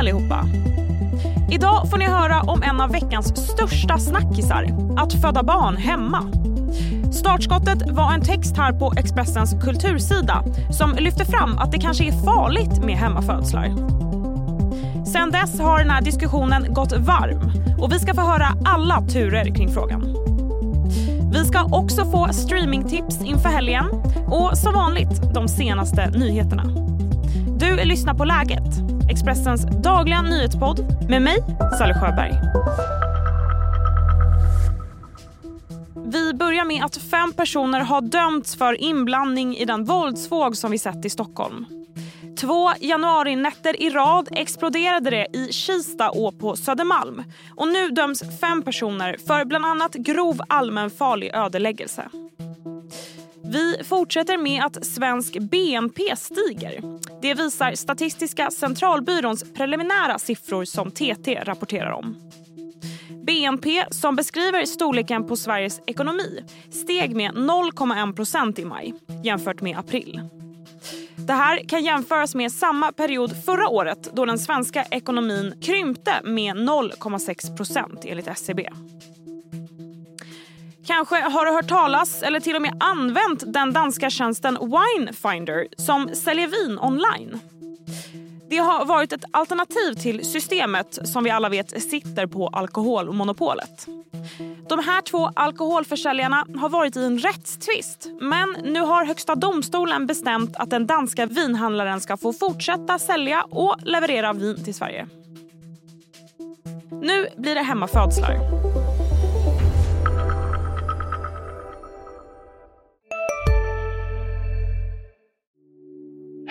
allihopa! Idag får ni höra om en av veckans största snackisar, att föda barn hemma. Startskottet var en text här på Expressens kultursida som lyfter fram att det kanske är farligt med hemmafödslar. Sen dess har den här diskussionen gått varm och vi ska få höra alla turer kring frågan. Vi ska också få streamingtips inför helgen och som vanligt de senaste nyheterna. Du lyssnar på Läget, Expressens dagliga nyhetspodd med mig, Sally Sjöberg. Vi börjar med att fem personer har dömts för inblandning i den våldsvåg som vi sett i Stockholm. Två januarinätter i rad exploderade det i Kista och på Södermalm. Och nu döms fem personer för bland annat grov allmänfarlig ödeläggelse. Vi fortsätter med att svensk BNP stiger. Det visar Statistiska centralbyråns preliminära siffror som TT rapporterar om. BNP, som beskriver storleken på Sveriges ekonomi steg med 0,1 procent i maj jämfört med april. Det här kan jämföras med samma period förra året då den svenska ekonomin krympte med 0,6 procent, enligt SCB. Kanske har du hört talas eller till och med använt den danska tjänsten Winefinder som säljer vin online. Det har varit ett alternativ till systemet som vi alla vet sitter på alkoholmonopolet. De här två alkoholförsäljarna har varit i en rättstvist men nu har Högsta domstolen bestämt att den danska vinhandlaren ska få fortsätta sälja och leverera vin till Sverige. Nu blir det hemmafödslar.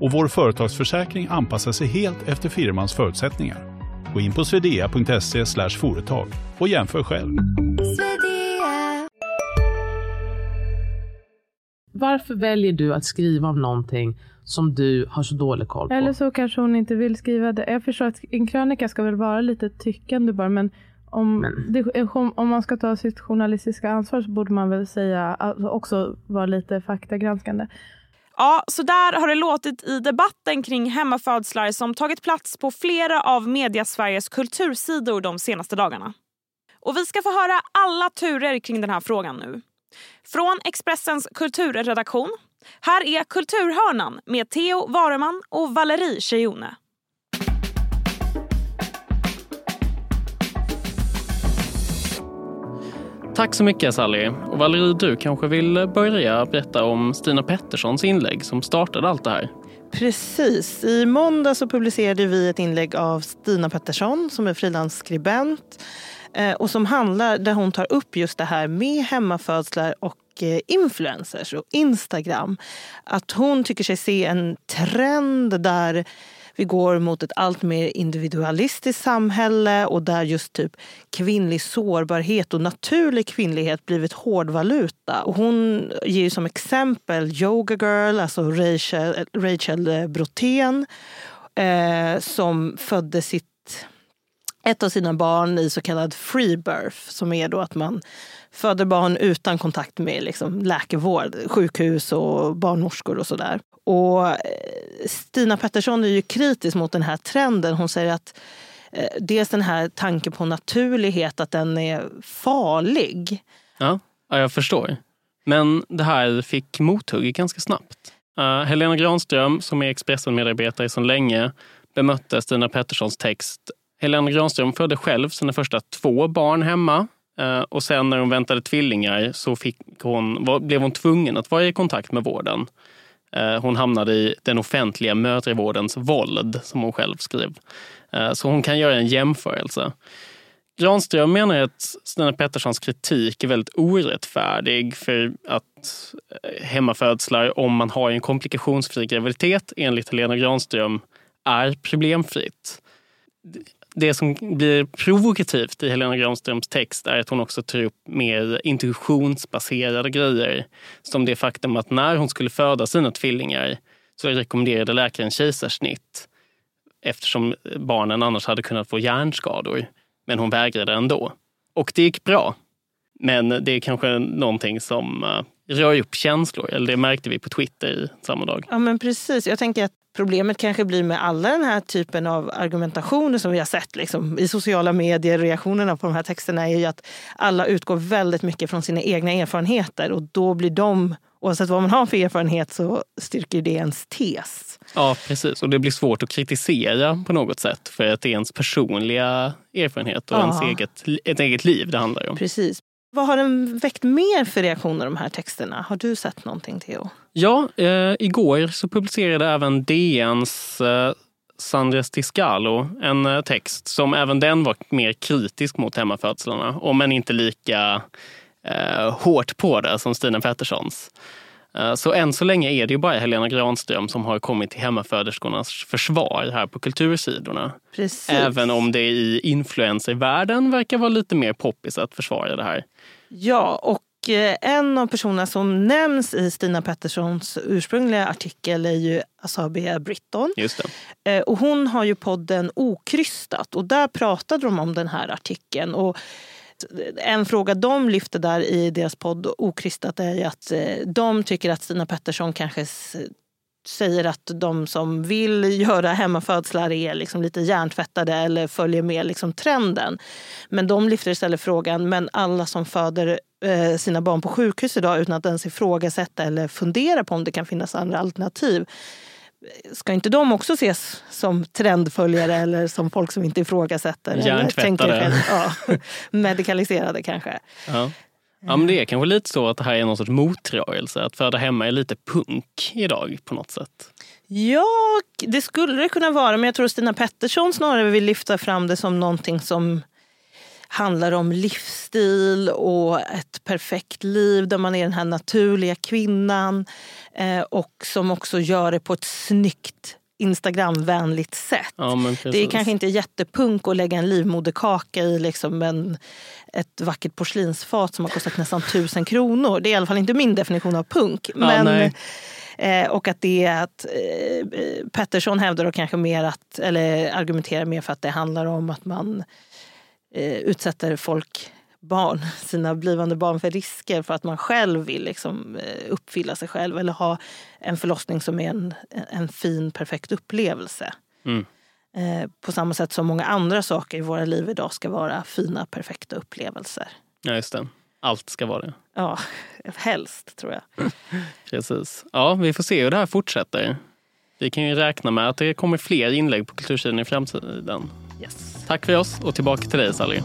och vår företagsförsäkring anpassar sig helt efter firmans förutsättningar. Gå in på swedea.se företag och jämför själv. Varför väljer du att skriva om någonting som du har så dålig koll på? Eller så kanske hon inte vill skriva det. Jag förstår att en krönika ska väl vara lite tyckande bara, men om, Men- Det, om man ska ta sitt journalistiska ansvar så borde man väl säga, alltså också vara lite faktagranskande. Ja, så där har det låtit i debatten kring hemmafödslar som tagit plats på flera av Mediasveriges kultursidor de senaste dagarna. Och vi ska få höra alla turer kring den här frågan nu. Från Expressens kulturredaktion. Här är Kulturhörnan med Theo Vareman och Valerie Cheyone. Tack så mycket Sally. Och Valerie, du kanske vill börja berätta om Stina Petterssons inlägg som startade allt det här? Precis. I måndag så publicerade vi ett inlägg av Stina Pettersson som är frilansskribent eh, och som handlar där hon tar upp just det här med hemmafödslar och eh, influencers och Instagram. Att hon tycker sig se en trend där vi går mot ett allt mer individualistiskt samhälle och där just typ kvinnlig sårbarhet och naturlig kvinnlighet blivit hårdvaluta. Och hon ger ju som exempel Yoga Girl, alltså Rachel, Rachel Brotén eh, som födde sitt, ett av sina barn i så kallad free birth som är då att man föder barn utan kontakt med liksom läkarvård, sjukhus och barnmorskor och sådär. Och eh, Stina Pettersson är ju kritisk mot den här trenden. Hon säger att eh, dels den här tanken på naturlighet, att den är farlig. Ja, ja jag förstår. Men det här fick mothugg ganska snabbt. Uh, Helena Granström, som är Expressen-medarbetare sedan länge, bemötte Stina Petterssons text. Helena Granström födde själv sina första två barn hemma. Eh, och sen när hon väntade tvillingar så fick hon, blev hon tvungen att vara i kontakt med vården. Eh, hon hamnade i den offentliga mödravårdens våld, som hon själv skrev. Eh, så hon kan göra en jämförelse. Granström menar att Stina Petterssons kritik är väldigt orättfärdig för att hemmafödslar, om man har en komplikationsfri graviditet, enligt Helena Granström, är problemfritt det som blir provokativt i Helena Granströms text är att hon också tar upp mer intuitionsbaserade grejer. Som det faktum att när hon skulle föda sina tvillingar så rekommenderade läkaren kejsarsnitt eftersom barnen annars hade kunnat få hjärnskador. Men hon vägrade ändå. Och det gick bra. Men det är kanske någonting som eh, rör upp känslor. Eller det märkte vi på Twitter samma dag. Ja men precis. Jag tänker att problemet kanske blir med alla den här typen av argumentationer som vi har sett liksom, i sociala medier. Reaktionerna på de här texterna är ju att alla utgår väldigt mycket från sina egna erfarenheter och då blir de, oavsett vad man har för erfarenhet, så styrker det ens tes. Ja, precis. Och det blir svårt att kritisera på något sätt för att det är ens personliga erfarenhet och Ja. ens eget, ett eget liv det handlar om. Precis. Vad har den väckt mer för reaktioner, de här texterna? Har du sett någonting, Theo? Ja, eh, igår så publicerade även DNs eh, Sandra Stiscalo en eh, text som även den var mer kritisk mot hemmafödslarna, om än inte lika eh, hårt på det som Stina Petterssons. Eh, Så än så länge är det ju bara Helena Granström som har kommit till hemmaföderskornas försvar här på kultursidorna. Precis. Även om det i influencervärlden verkar vara lite mer poppis att försvara det här. Ja, och eh, en av personerna som nämns i Stina Petterssons ursprungliga artikel är ju Asabia Britton. Just det. Eh, Och hon har ju podden Okrystat och där pratade de om den här artikeln. Och en fråga de lyfte där i deras podd Okristat är ju att eh, de tycker att Stina Pettersson kanske säger att de som vill göra hemmafödslar är liksom lite hjärntvättade eller följer med liksom trenden. Men de lyfter istället frågan, men alla som föder eh, sina barn på sjukhus idag utan att ens ifrågasätta eller fundera på om det kan finnas andra alternativ. Ska inte de också ses som trendföljare eller som folk som inte ifrågasätter? Hjärntvättade. Ja, medikaliserade kanske. Ja. ja, men det är kanske lite så att det här är någon sorts motrörelse. Att föda hemma är lite punk idag på något sätt. Ja, det skulle det kunna vara. Men jag tror att Stina Pettersson snarare vill lyfta fram det som någonting som handlar om livsstil och ett perfekt liv där man är den här naturliga kvinnan eh, och som också gör det på ett snyggt Instagramvänligt sätt. Ja, men. Det är kanske inte jättepunk att lägga en livmoderkaka i liksom en, ett vackert porslinsfat som har kostat nästan tusen kronor. Det är i alla fall inte min definition av punk. Men, nej. eh, och att det är att eh, Pettersson hävdar då kanske mer att, eller argumenterar mer för att det handlar om att man eh, utsätter folk, barn, sina blivande barn för risker för att man själv vill liksom, eh, uppfylla sig själv eller ha en förlossning som är en, en fin, perfekt upplevelse. Mm. Eh, på samma sätt som många andra saker i våra liv idag ska vara fina, perfekta upplevelser. Ja, just det. Allt ska vara det. Ja, helst tror jag. Precis. Ja, vi får se hur det här fortsätter. Vi kan ju räkna med att det kommer fler inlägg på Kultursidan i framtiden. Yes. Tack för oss och tillbaka till dig Sally.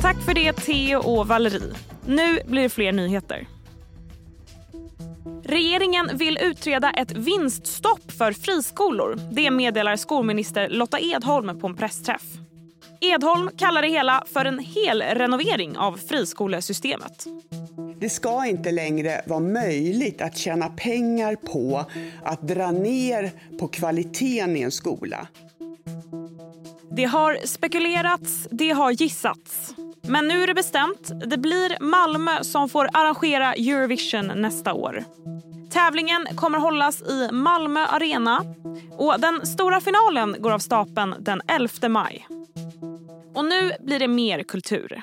Tack för det Theo och Valerie. Nu blir det fler nyheter. Regeringen vill utreda ett vinststopp för friskolor. Det meddelar skolminister Lotta Edholm på en pressträff. Edholm kallar det hela för en hel renovering av friskolesystemet. Det ska inte längre vara möjligt att tjäna pengar på att dra ner på kvaliteten i en skola. Det har spekulerats, det har gissats. Men nu är det bestämt. Det blir Malmö som får arrangera Eurovision nästa år. Tävlingen kommer hållas i Malmö Arena och den stora finalen går av stapeln den 11 maj. Och nu blir det mer kultur.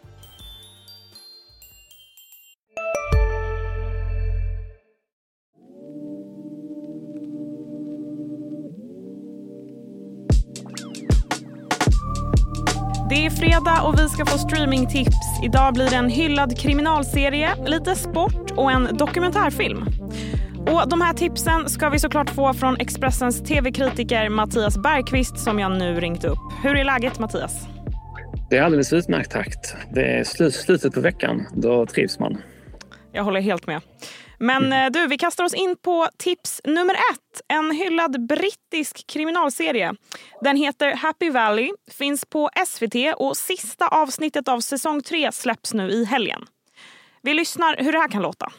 Det är fredag och vi ska få streamingtips. Idag blir det en hyllad kriminalserie, lite sport och en dokumentärfilm. Och De här tipsen ska vi såklart få från Expressens tv-kritiker Mattias Bergqvist som jag nu ringt upp. Hur är läget Mattias? Det är alldeles utmärkt takt. Det är slut, slutet på veckan. Då trivs man. Jag håller helt med. Men Mm. eh, du, vi kastar oss in på tips nummer ett. En hyllad brittisk kriminalserie. Den heter Happy Valley, finns på SVT och sista avsnittet av säsong tre släpps nu i helgen. Vi lyssnar hur det här kan låta.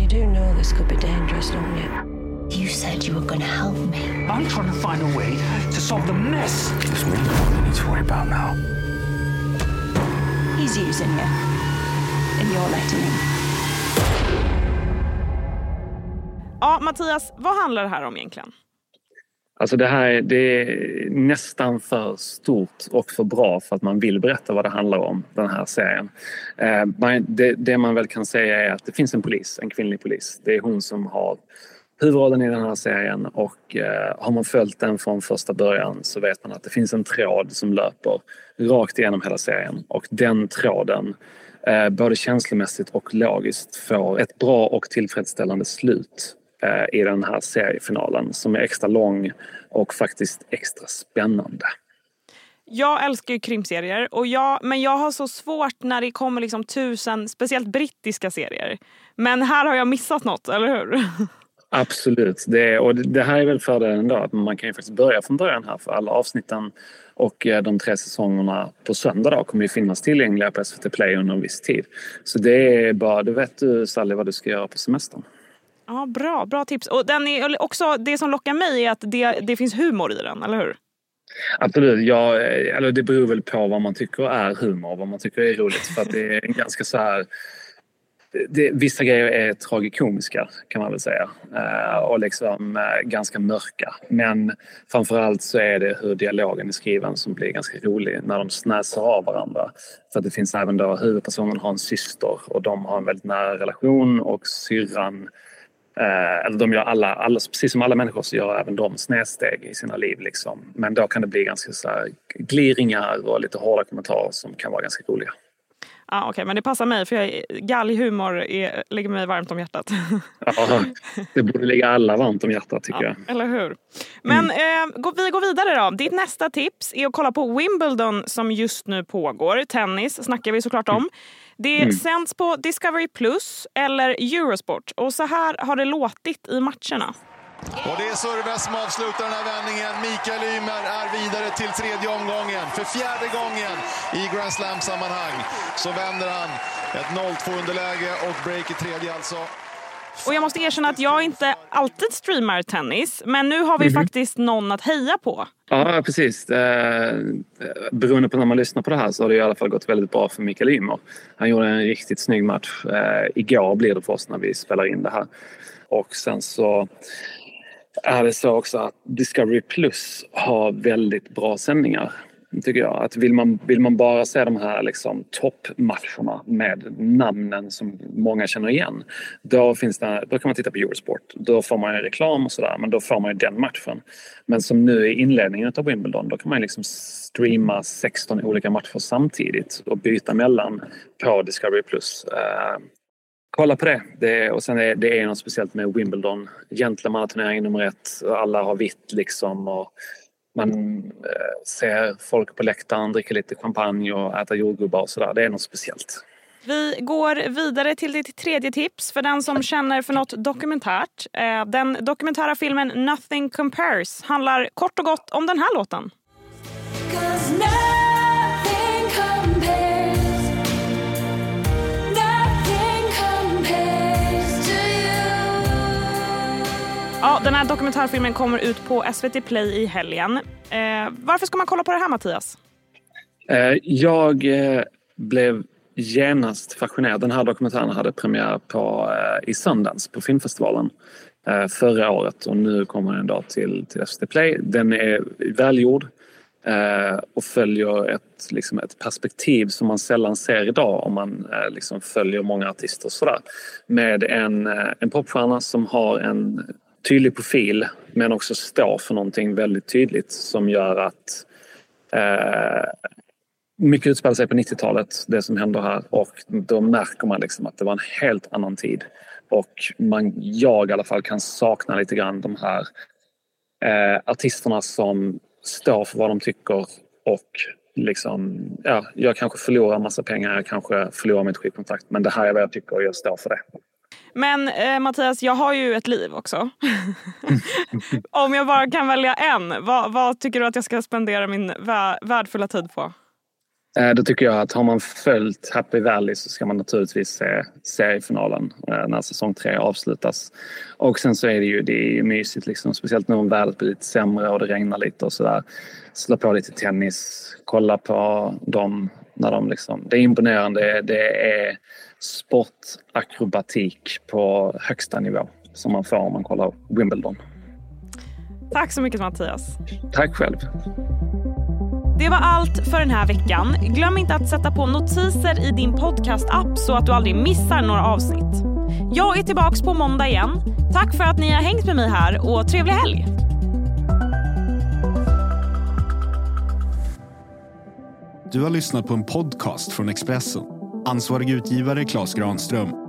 You do know this could be dangerous, don't you? You said you were going to help me. I'm trying to find a way to solve the mess. There's one thing we need to worry about now. He's using you. And you're letting him. Ja, Mattias, vad handlar det här om egentligen? Alltså det här det är nästan för stort och för bra för att man vill berätta vad det handlar om, den här serien. Eh, det, man väl kan säga är att det finns en polis, en kvinnlig polis. Det är hon som har huvudrollen i den här serien och eh, har man följt den från första början så vet man att det finns en tråd som löper rakt igenom hela serien och den tråden eh, både känslomässigt och logiskt får ett bra och tillfredsställande slut i den här seriefinalen som är extra lång och faktiskt extra spännande. Jag älskar ju krimserier, och jag, men jag har så svårt när det kommer liksom tusen, speciellt brittiska serier. Men här har jag missat något, eller hur? Absolut. Det, och det här är väl fördelen då att man kan ju faktiskt börja från början här för alla avsnitten och eh, de tre säsongerna på söndag då kommer ju finnas tillgängliga på SVT Play under en viss tid. Så det är bara, då vet du Sally vad du ska göra på semestern. Ja, bra, bra tips. Och den är också, det som lockar mig är att det, det finns humor i den, eller hur? Absolut. Ja, eh, eller det beror väl på vad man tycker är humor, vad man tycker är roligt. För att det är en ganska så här... Det, vissa grejer är tragikomiska kan man väl säga eh, och liksom eh, ganska mörka. Men framförallt så är det hur dialogen är skriven som blir ganska rolig när de snäsar av varandra. För att det finns även då huvudpersonen har en syster och de har en väldigt nära relation och syrran Eh, eller de gör alla, alla, precis som alla människor så gör även de snedsteg i sina liv. Liksom. Men då kan det bli ganska så här, gliringar och lite hårda kommentarer som kan vara ganska roliga. Ja, Okej, men det passar mig för jag, galghumor är, ligger mig varmt om hjärtat. Ja, det borde ligga alla varmt om hjärtat tycker jag. Eller hur? Men eh, gå, vi går vidare då. Ditt nästa tips är att kolla på Wimbledon som just nu pågår. Tennis snackar vi såklart om. Det Mm. sänds på Discovery Plus eller Eurosport. Och så här har det låtit i matcherna. Och det är Sörve som avslutar den här vändningen. Mikael Ymer är vidare till tredje omgången. För fjärde gången i Grand Slam-sammanhang så vänder han ett 0-2 underläge och break i tredje alltså. Och jag måste erkänna att jag inte alltid streamar tennis. Men nu har vi Mhm. faktiskt någon att heja på. Ja, precis. Eh, beroende på när man lyssnar på det här så har det i alla fall gått väldigt bra för Mikael Ymer. Han gjorde en riktigt snygg match. Eh, igår blir det för oss när vi spelar in det här. Och sen så är det så också att Discovery Plus har väldigt bra sändningar. Tycker jag. Att vill, man, vill man bara se de här liksom toppmatcherna med namnen som många känner igen. Då, finns det, då kan man titta på Eurosport. Då får man ju reklam och sådär. Men då får man ju den matchen. Men som nu i inledningen av Wimbledon. Då kan man liksom streama 16 olika matcher samtidigt och byta mellan på Discovery Plus. Uh, kolla på det. det är, och sen är det är något speciellt med Wimbledon. Gentlemannaturnering nummer ett. Alla har vitt liksom. Och man eh, ser folk på läktaren dricka lite champagne och äta jordgubbar och sådär. Det är något speciellt. Vi går vidare till ditt tredje tips för den som känner för något dokumentärt. Eh, Den dokumentära filmen Nothing Compares handlar kort och gott om den här låten. Ja, den här dokumentärfilmen kommer ut på SVT Play i helgen. Eh, varför ska man kolla på det här Mattias? Eh, jag eh, blev genast fascinerad. Den här dokumentären hade premiär på, eh, i Sundance på filmfestivalen eh, förra året och nu kommer den då till, till SVT Play. Den är välgjord eh, och följer ett, liksom ett perspektiv som man sällan ser idag om man eh, liksom följer många artister och sådär. Med en, eh, en popstjärna som har en tydlig profil men också står för någonting väldigt tydligt som gör att eh, mycket utspelar sig på 90-talet, det som händer här. Och då märker man liksom att det var en helt annan tid. Och man, jag i alla fall kan sakna lite grann de här eh, artisterna som står för vad de tycker och liksom, ja, jag kanske förlorar massa pengar, jag kanske förlorar mitt skivkontrakt. Men det här är vad jag tycker och jag står för det. Men eh, Mattias, jag har ju ett liv också. Om jag bara kan välja en, vad, vad, tycker du att jag ska spendera min vä värdefulla tid på? Eh, då tycker jag att har man följt Happy Valley så ska man naturligtvis se seriefinalen eh, när säsong tre avslutas. Och sen så är det ju det är mysigt, liksom, speciellt nu om vädret blir lite sämre och det regnar lite och sådär. Slå på lite tennis, kolla på dem när de liksom, det är imponerande. Det är sportakrobatik på högsta nivå som man får om man kollar Wimbledon. Tack så mycket Mattias. Tack själv. Det var allt för den här veckan. Glöm inte att sätta på notiser i din podcast-app så att du aldrig missar några avsnitt. Jag är tillbaka på måndag igen. Tack för att ni har hängt med mig här och trevlig helg! Du har lyssnat på en podcast från Expressen. Ansvarig utgivare Klas Granström.